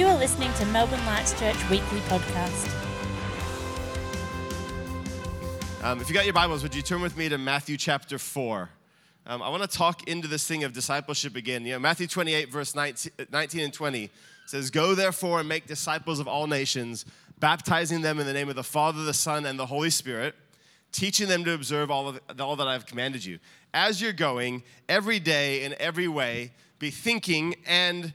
You are listening to Melbourne Lights Church Weekly Podcast. Um, if you got your Bibles, would you turn with me to Matthew chapter 4? Um, I want to talk into this thing of discipleship again. You know, Matthew 28, verse 19, 19 and 20 says, Go therefore and make disciples of all nations, baptizing them in the name of the Father, the Son, and the Holy Spirit, teaching them to observe all, of, all that I have commanded you. As you're going, every day in every way, be thinking and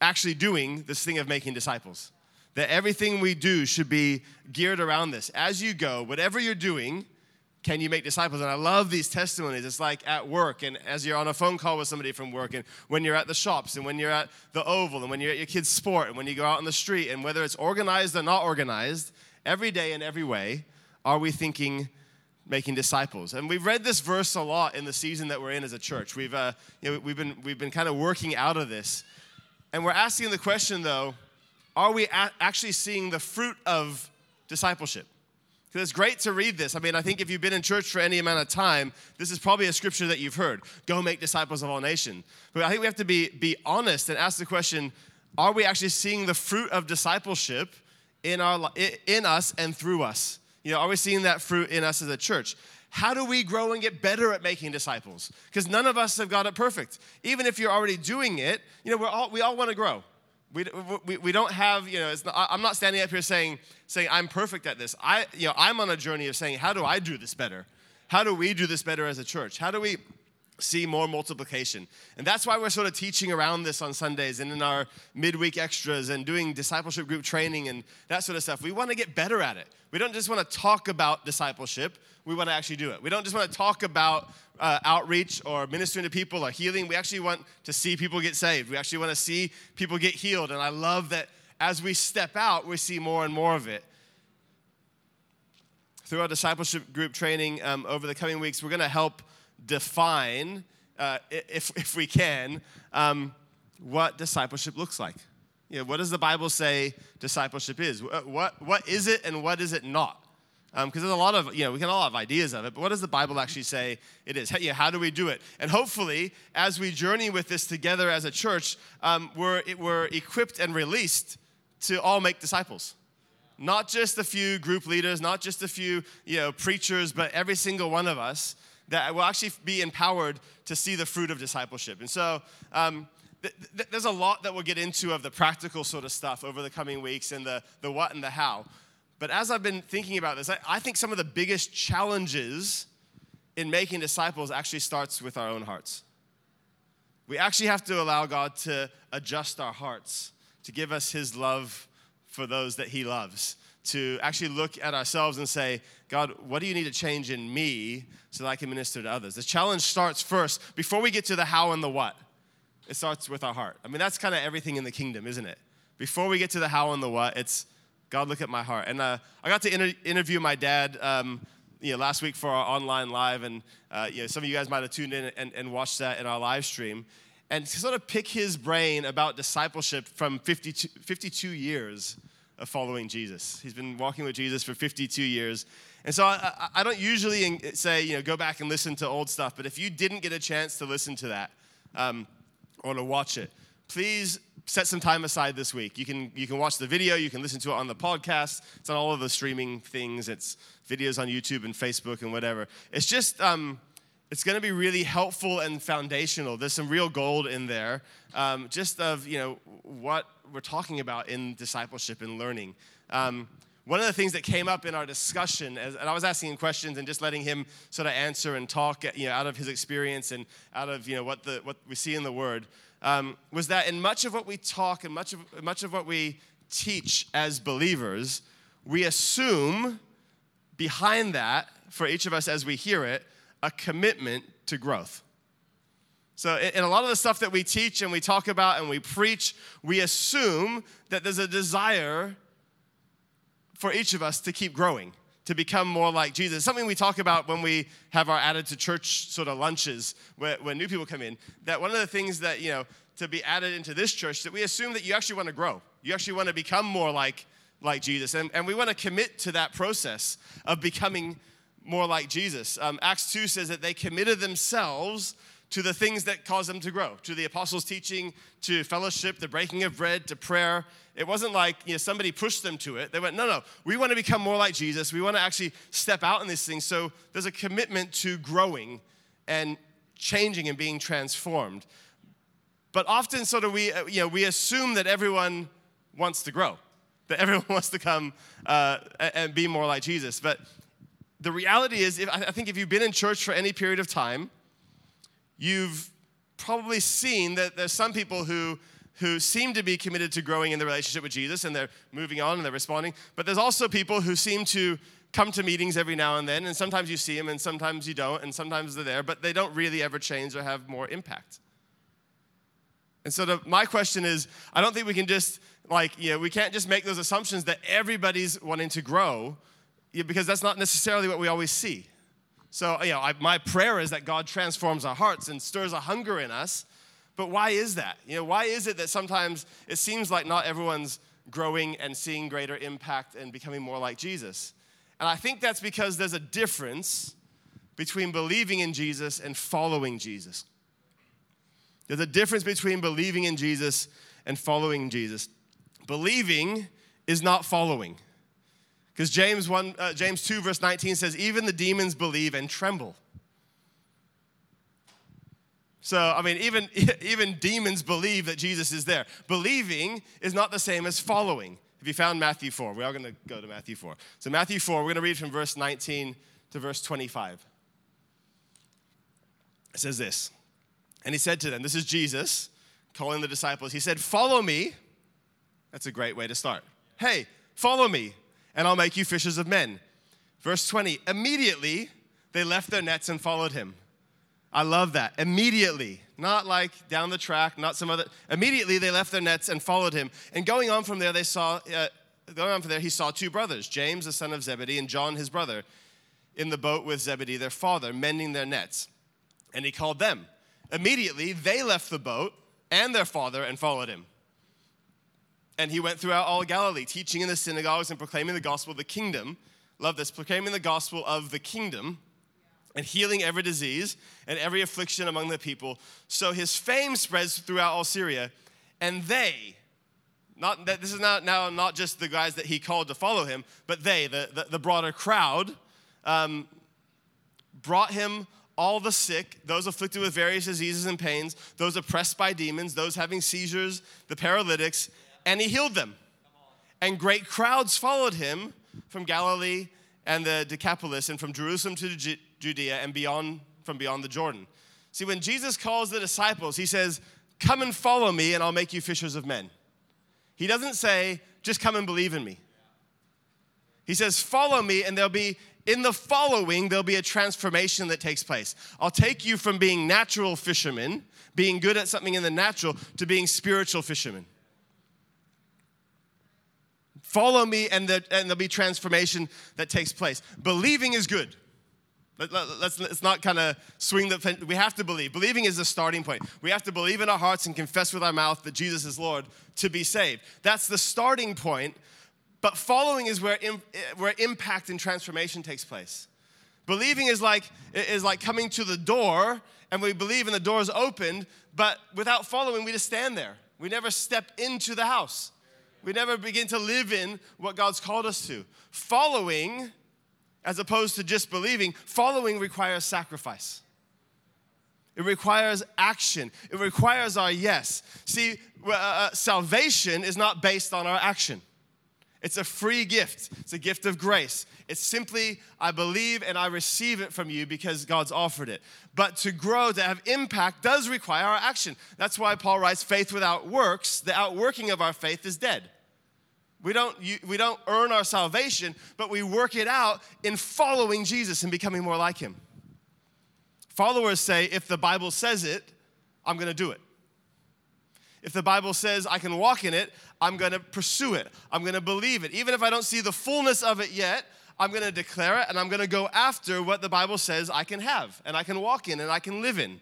actually doing this thing of making disciples. That everything we do should be geared around this. As you go, whatever you're doing, can you make disciples? And I love these testimonies. It's like at work, and as you're on a phone call with somebody from work, and when you're at the shops, and when you're at the Oval, and when you're at your kid's sport, and when you go out on the street, and whether it's organized or not organized, every day in every way, are we thinking making disciples? And we've read this verse a lot in the season that we're in as a church. We've, uh, you know, we've, been, we've been kind of working out of this. And we're asking the question, though, are we actually seeing the fruit of discipleship? Because it's great to read this. I mean, I think if you've been in church for any amount of time, this is probably a scripture that you've heard. Go make disciples of all nations. But I think we have to be, be honest and ask the question, are we actually seeing the fruit of discipleship in, our, in us and through us? You know, are we seeing that fruit in us as a church? How do we grow and get better at making disciples? Because none of us have got it perfect. Even if you're already doing it, you know, we're all, we all want to grow. We, we, we don't have, you know, not, I'm not standing up here saying, saying I'm perfect at this. I, you know, I'm on a journey of saying, how do I do this better? How do we do this better as a church? How do we see more multiplication. And that's why we're sort of teaching around this on Sundays and in our midweek extras and doing discipleship group training and that sort of stuff. We want to get better at it. We don't just want to talk about discipleship, we want to actually do it. We don't just want to talk about uh, outreach or ministering to people or healing. We actually want to see people get saved. We actually want to see people get healed. And I love that as we step out, we see more and more of it. Through our discipleship group training um, over the coming weeks, we're going to help define, uh, if, if we can, um, what discipleship looks like. You know, what does the Bible say discipleship is? What, what is it and what is it not? Because um, there's a lot of, you know, we can all have ideas of it, but what does the Bible actually say it is? How, know, how do we do it? And hopefully, as we journey with this together as a church, um, we're, we're equipped and released to all make disciples. Not just a few group leaders, not just a few, you know, preachers, but every single one of us that will actually be empowered to see the fruit of discipleship. And so, um, th- th- there's a lot that we'll get into of the practical sort of stuff over the coming weeks and the, the what and the how. But as I've been thinking about this, I, I think some of the biggest challenges in making disciples actually starts with our own hearts. We actually have to allow God to adjust our hearts, to give us His love for those that He loves, to actually look at ourselves and say, God, what do you need to change in me so that I can minister to others? The challenge starts first, before we get to the how and the what, it starts with our heart. I mean, that's kind of everything in the kingdom, isn't it? Before we get to the how and the what, it's God, look at my heart. And uh, I got to inter- interview my dad. Um, you know, last week for our online live, and uh, you know, some of you guys might have tuned in and, and watched that in our live stream, and to sort of pick his brain about discipleship from 52, 52 years of following Jesus. He's been walking with Jesus for 52 years. And so I, I, don't usually say, you know, go back and listen to old stuff, but if you didn't get a chance to listen to that um, or to watch it, please set some time aside this week. You can, you can watch the video, you can listen to it on the podcast. It's on all of the streaming things. It's videos on YouTube and Facebook and whatever. It's just, um, it's going to be really helpful and foundational. There's some real gold in there, um, just of, you know, what we're talking about in discipleship and learning. Um, one of the things that came up in our discussion, as, and I was asking him questions and just letting him sort of answer and talk, you know, out of his experience and out of you know what the what we see in the Word, um, was that in much of what we talk and much of, much of what we teach as believers, we assume behind that, for each of us as we hear it, a commitment to growth. So, in a lot of the stuff that we teach and we talk about and we preach, we assume that there's a desire for each of us to keep growing, to become more like Jesus. It's something we talk about when we have our added to church sort of lunches where, when new people come in. That one of the things that, you know, to be added into this church, that we assume that you actually want to grow. You actually want to become more like, like Jesus. And, and we want to commit to that process of becoming more like Jesus. Um, Acts 2 says that they committed themselves to the things that cause them to grow, to the apostles' teaching, to fellowship, the breaking of bread, to prayer. It wasn't like you know, somebody pushed them to it. They went, no, no, we want to become more like Jesus. We want to actually step out in these things. So there's a commitment to growing and changing and being transformed. But often, sort of, we, uh, you know, we assume that everyone wants to grow, that everyone wants to come uh, and be more like Jesus. But the reality is, if, I think if you've been in church for any period of time, you've probably seen that there's some people who who seem to be committed to growing in the relationship with Jesus and they're moving on and they're responding. But there's also people who seem to come to meetings every now and then, and sometimes you see them and sometimes you don't, and sometimes they're there, but they don't really ever change or have more impact. And so the, my question is I don't think we can just, like, you know, we can't just make those assumptions that everybody's wanting to grow because that's not necessarily what we always see. So, you know, I, my prayer is that God transforms our hearts and stirs a hunger in us. But why is that? You know, why is it that sometimes it seems like not everyone's growing and seeing greater impact and becoming more like Jesus? And I think that's because there's a difference between believing in Jesus and following Jesus. There's a difference between believing in Jesus and following Jesus. Believing is not following. Because James, 1, uh, James 2, verse 19 says, Even the demons believe and tremble. So, I mean, even, even demons believe that Jesus is there. Believing is not the same as following. Have you found Matthew 4? We are going to go to Matthew 4. So, Matthew 4, we're going to read from verse 19 to verse 25. It says this And he said to them, This is Jesus calling the disciples. He said, Follow me. That's a great way to start. Hey, follow me and I'll make you fishers of men. Verse 20 Immediately they left their nets and followed him. I love that. Immediately, not like down the track, not some other. Immediately they left their nets and followed him. And going on from there, they saw, uh, going on from there, he saw two brothers, James, the son of Zebedee, and John, his brother, in the boat with Zebedee, their father, mending their nets. And he called them. Immediately they left the boat and their father and followed him. And he went throughout all Galilee, teaching in the synagogues and proclaiming the gospel of the kingdom. Love this, proclaiming the gospel of the kingdom and healing every disease and every affliction among the people. So his fame spreads throughout all Syria, and they, not that this is not now not just the guys that he called to follow him, but they, the, the, the broader crowd, um, brought him all the sick, those afflicted with various diseases and pains, those oppressed by demons, those having seizures, the paralytics, and he healed them. And great crowds followed him from Galilee and the Decapolis and from Jerusalem to Judea and beyond from beyond the Jordan. See, when Jesus calls the disciples, he says, Come and follow me, and I'll make you fishers of men. He doesn't say, Just come and believe in me. He says, Follow me, and there'll be, in the following, there'll be a transformation that takes place. I'll take you from being natural fishermen, being good at something in the natural, to being spiritual fishermen. Follow me, and, the, and there'll be transformation that takes place. Believing is good. Let, let, let's not kind of swing the. We have to believe. Believing is the starting point. We have to believe in our hearts and confess with our mouth that Jesus is Lord to be saved. That's the starting point. But following is where, where impact and transformation takes place. Believing is like, is like coming to the door, and we believe and the door is opened, but without following, we just stand there. We never step into the house. We never begin to live in what God's called us to. Following, as opposed to just believing, following requires sacrifice. It requires action. It requires our yes. See, uh, uh, salvation is not based on our action. It's a free gift. It's a gift of grace. It's simply, I believe and I receive it from you because God's offered it. But to grow, to have impact, does require our action. That's why Paul writes, faith without works, the outworking of our faith is dead. We don't, we don't earn our salvation, but we work it out in following Jesus and becoming more like him. Followers say, if the Bible says it, I'm gonna do it. If the Bible says I can walk in it, I'm gonna pursue it. I'm gonna believe it. Even if I don't see the fullness of it yet, I'm gonna declare it and I'm gonna go after what the Bible says I can have and I can walk in and I can live in.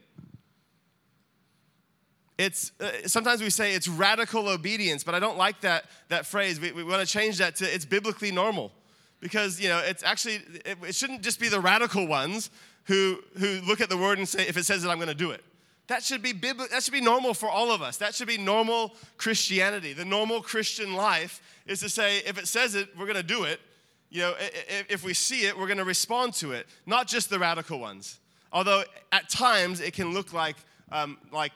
It's, uh, sometimes we say it's radical obedience, but I don't like that, that phrase. We, we want to change that to it's biblically normal. Because, you know, it's actually, it, it shouldn't just be the radical ones who, who look at the word and say, if it says it, I'm going to do it. That should be that should be normal for all of us. That should be normal Christianity. The normal Christian life is to say, if it says it, we're going to do it. You know, if we see it, we're going to respond to it. Not just the radical ones. Although at times it can look like um, like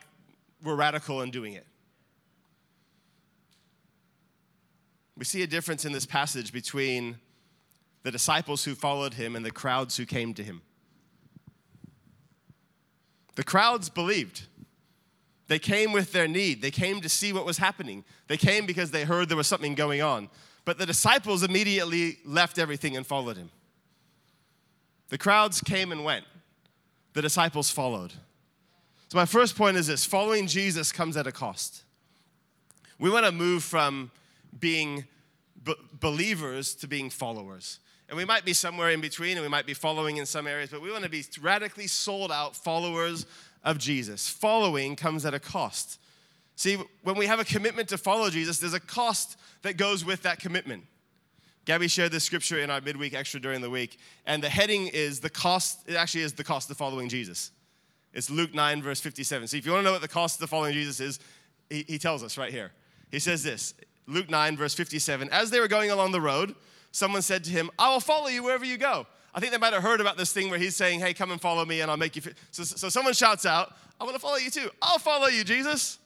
we're radical in doing it. We see a difference in this passage between the disciples who followed him and the crowds who came to him. The crowds believed. They came with their need. They came to see what was happening. They came because they heard there was something going on. But the disciples immediately left everything and followed him. The crowds came and went. The disciples followed. So, my first point is this following Jesus comes at a cost. We want to move from being b- believers to being followers. And we might be somewhere in between and we might be following in some areas, but we want to be radically sold out followers of Jesus. Following comes at a cost. See, when we have a commitment to follow Jesus, there's a cost that goes with that commitment. Gabby shared this scripture in our midweek extra during the week, and the heading is the cost, it actually is the cost of following Jesus. It's Luke 9, verse 57. See, if you want to know what the cost of following Jesus is, he, he tells us right here. He says this Luke 9, verse 57. As they were going along the road, someone said to him, I will follow you wherever you go. I think they might have heard about this thing where he's saying, Hey, come and follow me and I'll make you. Fit. So, so someone shouts out, I want to follow you too. I'll follow you, Jesus.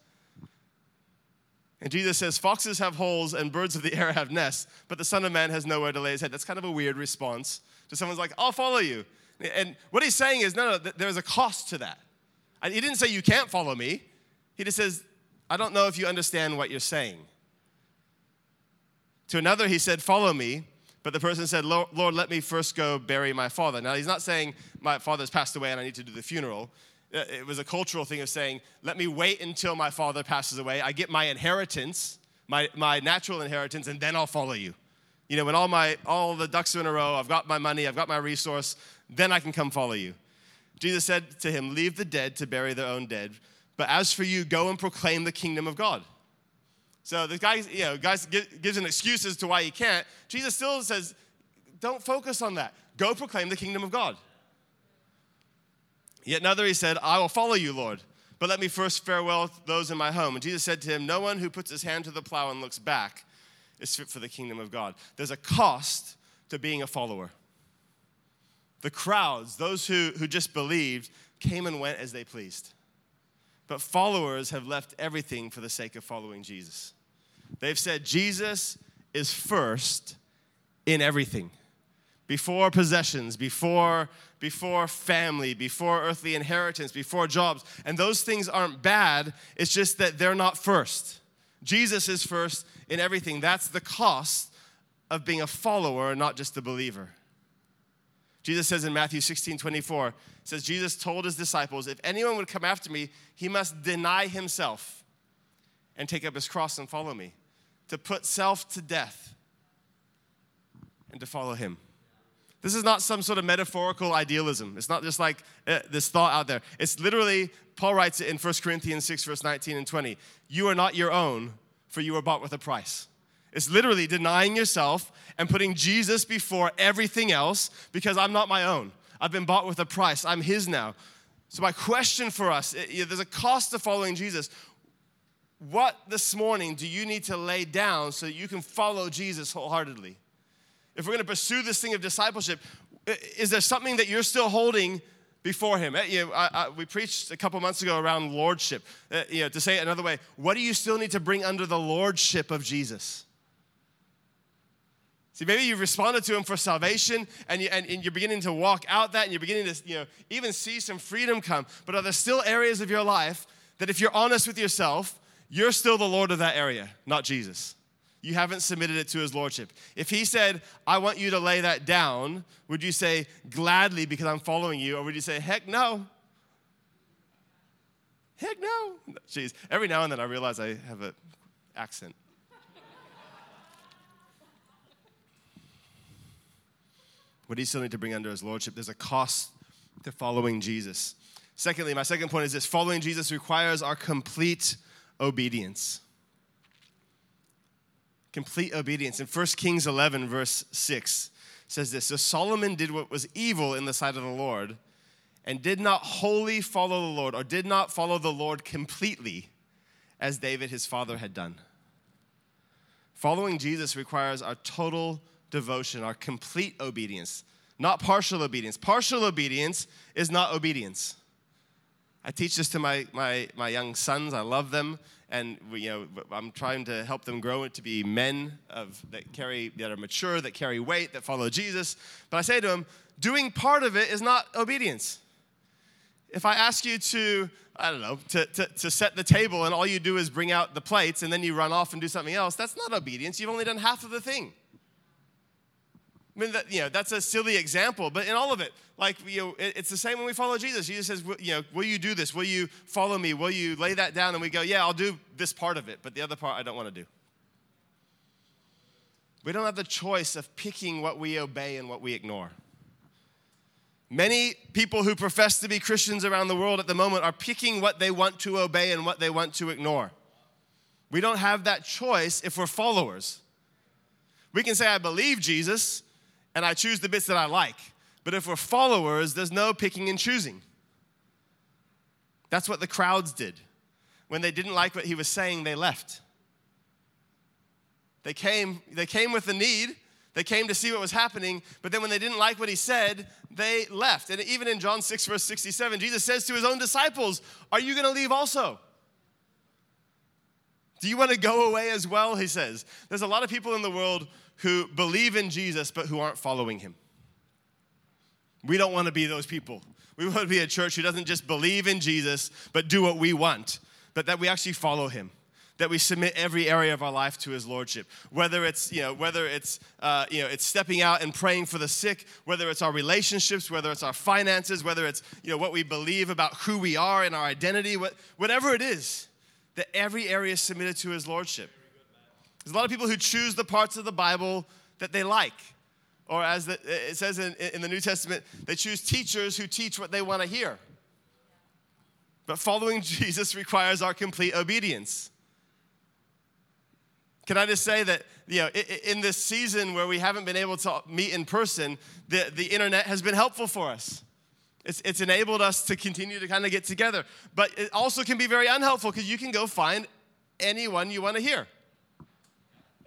And Jesus says, Foxes have holes and birds of the air have nests, but the Son of Man has nowhere to lay his head. That's kind of a weird response to someone's like, I'll follow you. And what he's saying is, no, no, there's a cost to that. He didn't say, You can't follow me. He just says, I don't know if you understand what you're saying. To another, he said, Follow me. But the person said, Lord, let me first go bury my father. Now, he's not saying my father's passed away and I need to do the funeral. Uh, it was a cultural thing of saying, Let me wait until my father passes away. I get my inheritance, my, my natural inheritance, and then I'll follow you. You know, when all, my, all the ducks are in a row, I've got my money, I've got my resource, then I can come follow you. Jesus said to him, Leave the dead to bury their own dead. But as for you, go and proclaim the kingdom of God. So the guy, you know, guys gives an excuse as to why he can't. Jesus still says, Don't focus on that. Go proclaim the kingdom of God. Yet another he said, I will follow you, Lord, but let me first farewell those in my home. And Jesus said to him, No one who puts his hand to the plow and looks back is fit for the kingdom of God. There's a cost to being a follower. The crowds, those who, who just believed, came and went as they pleased. But followers have left everything for the sake of following Jesus. They've said Jesus is first in everything. Before possessions, before, before family, before earthly inheritance, before jobs. And those things aren't bad, it's just that they're not first. Jesus is first in everything. That's the cost of being a follower, not just a believer. Jesus says in Matthew 16 24, says, Jesus told his disciples, If anyone would come after me, he must deny himself and take up his cross and follow me. To put self to death and to follow him. This is not some sort of metaphorical idealism. It's not just like uh, this thought out there. It's literally, Paul writes it in 1 Corinthians 6, verse 19 and 20. You are not your own, for you were bought with a price. It's literally denying yourself and putting Jesus before everything else because I'm not my own. I've been bought with a price. I'm His now. So, my question for us there's a cost to following Jesus. What this morning do you need to lay down so that you can follow Jesus wholeheartedly? If we're going to pursue this thing of discipleship, is there something that you're still holding before him. Eh, you know, I, I, we preached a couple months ago around lordship. Uh, you know, to say it another way, what do you still need to bring under the lordship of Jesus? See, maybe you've responded to him for salvation and, you, you're beginning to walk out that and you're beginning to you know, even see some freedom come. But are there still areas of your life that if you're honest with yourself, you're still the Lord of that area, not Jesus? You haven't submitted it to his lordship. If he said, I want you to lay that down, would you say, gladly because I'm following you? Or would you say, heck no? Heck no. Jeez, every now and then I realize I have an accent. What do you still need to bring under his lordship? There's a cost to following Jesus. Secondly, my second point is this following Jesus requires our complete obedience. Complete obedience. In 1 Kings 11, verse 6, says this So Solomon did what was evil in the sight of the Lord, and did not wholly follow the Lord, or did not follow the Lord completely, as David his father had done. Following Jesus requires our total devotion, our complete obedience, not partial obedience. Partial obedience is not obedience. I teach this to my, my, my young sons. I love them. And we, you know, I'm trying to help them grow to be men of, that, carry, that are mature, that carry weight, that follow Jesus. But I say to them, doing part of it is not obedience. If I ask you to, I don't know, to, to, to set the table and all you do is bring out the plates and then you run off and do something else, that's not obedience. You've only done half of the thing. I mean, that, you know, that's a silly example, but in all of it, like, you know, it, it's the same when we follow Jesus. Jesus says, you know, will you do this? Will you follow me? Will you lay that down? And we go, yeah, I'll do this part of it, but the other part I don't want to do. We don't have the choice of picking what we obey and what we ignore. Many people who profess to be Christians around the world at the moment are picking what they want to obey and what they want to ignore. We don't have that choice if we're followers. We can say, I believe Jesus, and I choose the bits that I like. But if we're followers, there's no picking and choosing. That's what the crowds did. When they didn't like what he was saying, they left. They came, they came with the need, they came to see what was happening, but then when they didn't like what he said, they left. And even in John 6, verse 67, Jesus says to his own disciples, Are you going to leave also? Do you want to go away as well? He says. There's a lot of people in the world who believe in Jesus but who aren't following him. We don't want to be those people. We want to be a church who doesn't just believe in Jesus but do what we want, but that we actually follow him. That we submit every area of our life to His lordship, whether it's you know whether it's uh, you know it's stepping out and praying for the sick, whether it's our relationships, whether it's our finances, whether it's you know what we believe about who we are and our identity, what, whatever it is, that every area is submitted to His lordship. There's a lot of people who choose the parts of the Bible that they like. Or as it says in, in the New Testament, they choose teachers who teach what they want to hear. But following Jesus requires our complete obedience. Can I just say that, you know, in this season where we haven't been able to meet in person, the, the internet has been helpful for us. It's, it's enabled us to continue to kind of get together. But it also can be very unhelpful because you can go find anyone you want to hear.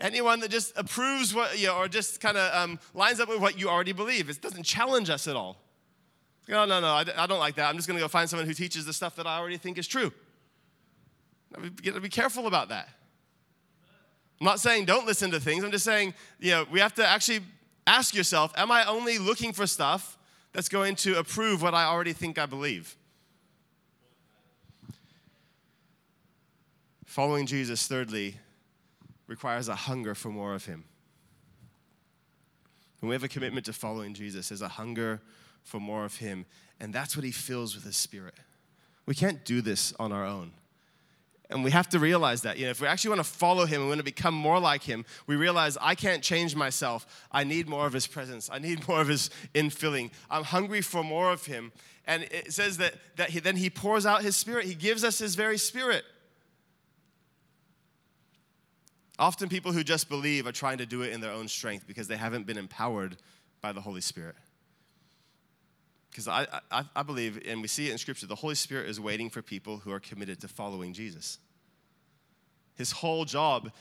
Anyone that just approves what, you know, or just kind of um, lines up with what you already believe. It doesn't challenge us at all. No, no, no, I, I don't like that. I'm just going to go find someone who teaches the stuff that I already think is true. We got to be careful about that. I'm not saying don't listen to things. I'm just saying, you know, we have to actually ask yourself, am I only looking for stuff that's going to approve what I already think I believe? Following Jesus, thirdly, requires a hunger for more of Him. When we have a commitment to following Jesus, there's a hunger for more of Him, and that's what He fills with His Spirit. We can't do this on our own. And we have to realize that. You know, if we actually want to follow him and want to become more like him, we realize I can't change myself. I need more of his presence. I need more of his infilling. I'm hungry for more of him. And it says that, that he, then he pours out his spirit. He gives us his very spirit. Often, people who just believe are trying to do it in their own strength because they haven't been empowered by the Holy Spirit. Because I, I, I, believe, and we see it in Scripture, the Holy Spirit is waiting for people who are committed to following Jesus. His whole job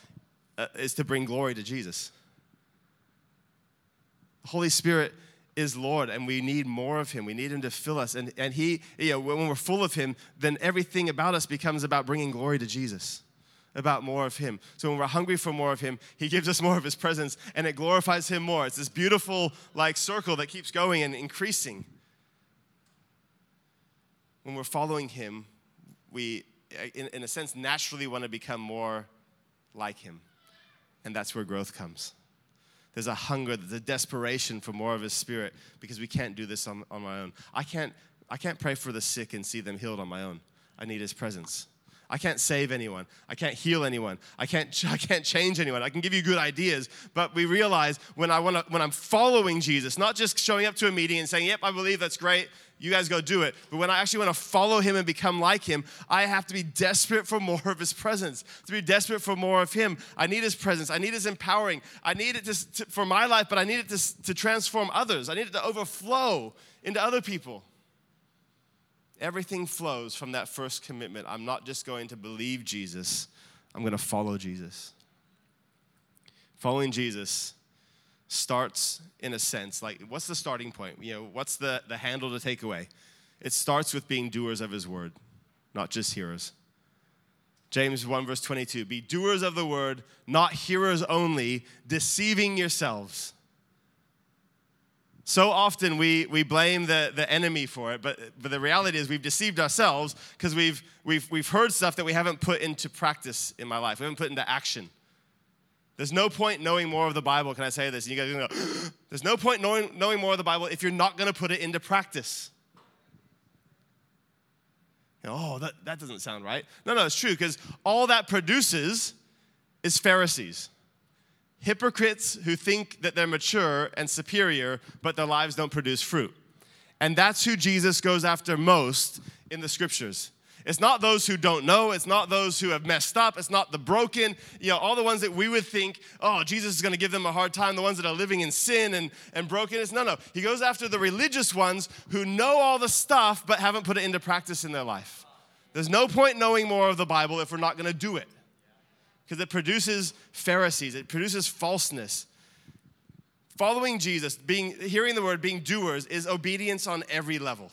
uh, is to bring glory to Jesus. The Holy Spirit is Lord, and we need more of Him. We need Him to fill us. And, and He, you know, when we're full of Him, then everything about us becomes about bringing glory to Jesus about more of Him. So when we're hungry for more of Him, He gives us more of His presence and it glorifies Him more. It's this beautiful, like, circle that keeps going and increasing. When we're following Him, we, in, in a sense, naturally want to become more like Him. And that's where growth comes. There's a hunger, there's a desperation for more of His Spirit because we can't do this on, on my own. I can't, I can't pray for the sick and see them healed on my own. I need His presence. I can't save anyone. I can't heal anyone. I can't, I can't change anyone. I can give you good ideas, but we realize when, I wanna, when I'm following Jesus, not just showing up to a meeting and saying, Yep, I believe that's great, you guys go do it. But when I actually want to follow him and become like him, I have to be desperate for more of his presence, to be desperate for more of him. I need his presence. I need his empowering. I need it to, to, for my life, but I need it to, to transform others. I need it to overflow into other people. Everything flows from that first commitment. I'm not just going to believe Jesus, I'm going to follow Jesus. Following Jesus starts in a sense like what's the starting point you know what's the, the handle to take away it starts with being doers of his word not just hearers james 1 verse 22 be doers of the word not hearers only deceiving yourselves so often we, we blame the, the enemy for it, but, but the reality is we've deceived ourselves because we've, we've, we've heard stuff that we haven't put into practice in my life. We haven't put into action. There's no point knowing more of the Bible. Can I say this? And you guys go, there's no point knowing, knowing more of the Bible if you're not going to put it into practice. You know, oh, that, that doesn't sound right. No, no, it's true because all that produces is Pharisees. Hypocrites who think that they're mature and superior, but their lives don't produce fruit. And that's who Jesus goes after most in the scriptures. It's not those who don't know. It's not those who have messed up. It's not the broken. You know, all the ones that we would think, oh, Jesus is going to give them a hard time, the ones that are living in sin and, and brokenness. No, no. He goes after the religious ones who know all the stuff but haven't put it into practice in their life. There's no point knowing more of the Bible if we're not going to do it because it produces Pharisees, it produces falseness. Following Jesus, being, hearing the word, being doers, is obedience on every level.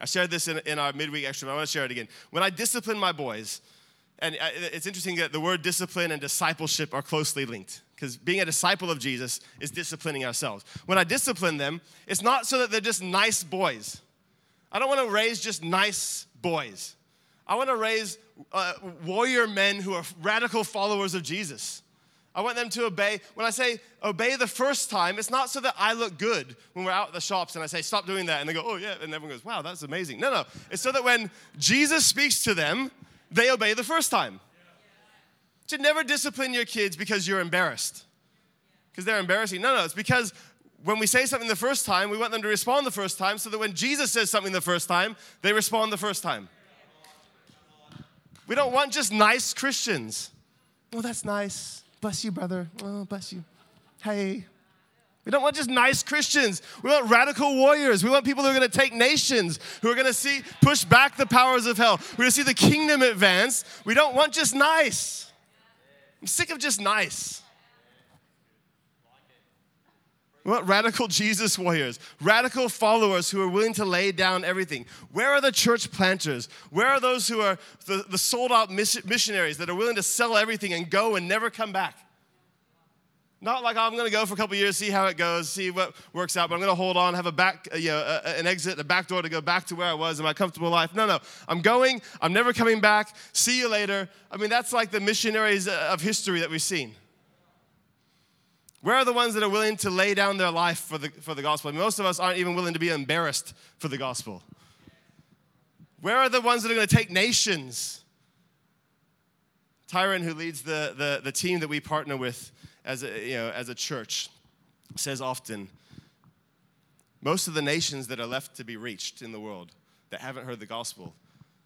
I shared this in, in our midweek extra, but I want to share it again. When I discipline my boys, and uh, it's interesting that the word discipline and discipleship are closely linked because being a disciple of Jesus is disciplining ourselves. When I discipline them, it's not so that they're just nice boys. I don't want to raise just nice boys. I want to raise uh, warrior men who are radical followers of Jesus. I want them to obey. When I say obey the first time, it's not so that I look good when we're out at the shops and I say, stop doing that. And they go, oh, yeah. And everyone goes, wow, that's amazing. No, no. It's so that when Jesus speaks to them, they obey the first time. To never discipline your kids because you're embarrassed, because they're embarrassing. No, no. It's because when we say something the first time, we want them to respond the first time so that when Jesus says something the first time, they respond the first time. We don't want just nice Christians. Oh, that's nice. Bless you, brother. Oh, bless you. Hey. We don't want just nice Christians. We want radical warriors. We want people who are going to take nations, who are going to see push back the powers of hell. We're going to see the kingdom advance. We don't want just nice. I'm sick of just nice. We want radical Jesus warriors, radical followers who are willing to lay down everything. Where are the church planters? Where are those who are the, the sold out missionaries that are willing to sell everything and go and never come back? Not like oh, I'm going to go for a couple years, see how it goes, see what works out, but I'm going to hold on, have a back, uh, you know, a, an exit, a back door to go back to where I was in my comfortable life. No, no, I'm going. I'm never coming back. See you later. I mean, that's like the missionaries uh, of history that we've seen. Where are the ones that are willing to lay down their life for the, for the gospel? most of us aren't even willing to be embarrassed for the gospel. Where are the ones that are going to take nations? Tyron, who leads the, the, the team that we partner with as a, you know, as a church, says often most of the nations that are left to be reached in the world that haven't heard the gospel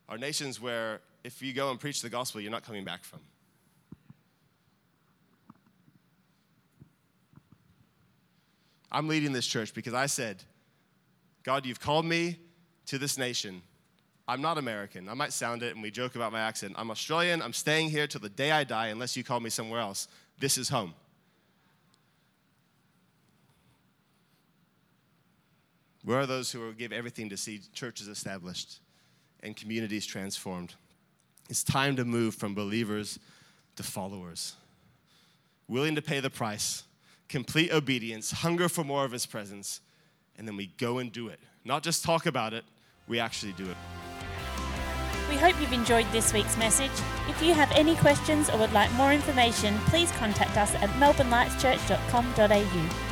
are nations where if you go and preach the gospel, you're not coming back from. I'm leading this church because I said, God, you've called me to this nation. I'm not American. I might sound it and we joke about my accent. I'm Australian. I'm staying here till the day I die unless you call me somewhere else. This is home. Where are those who will give everything to see churches established and communities transformed? It's time to move from believers to followers, willing to pay the price complete obedience, hunger for more of His presence, and then we go and do it. Not just talk about it, we actually do it. We hope you've enjoyed this week's message. If you have any questions or would like more information, please contact us at melbournelightschurch.com.au.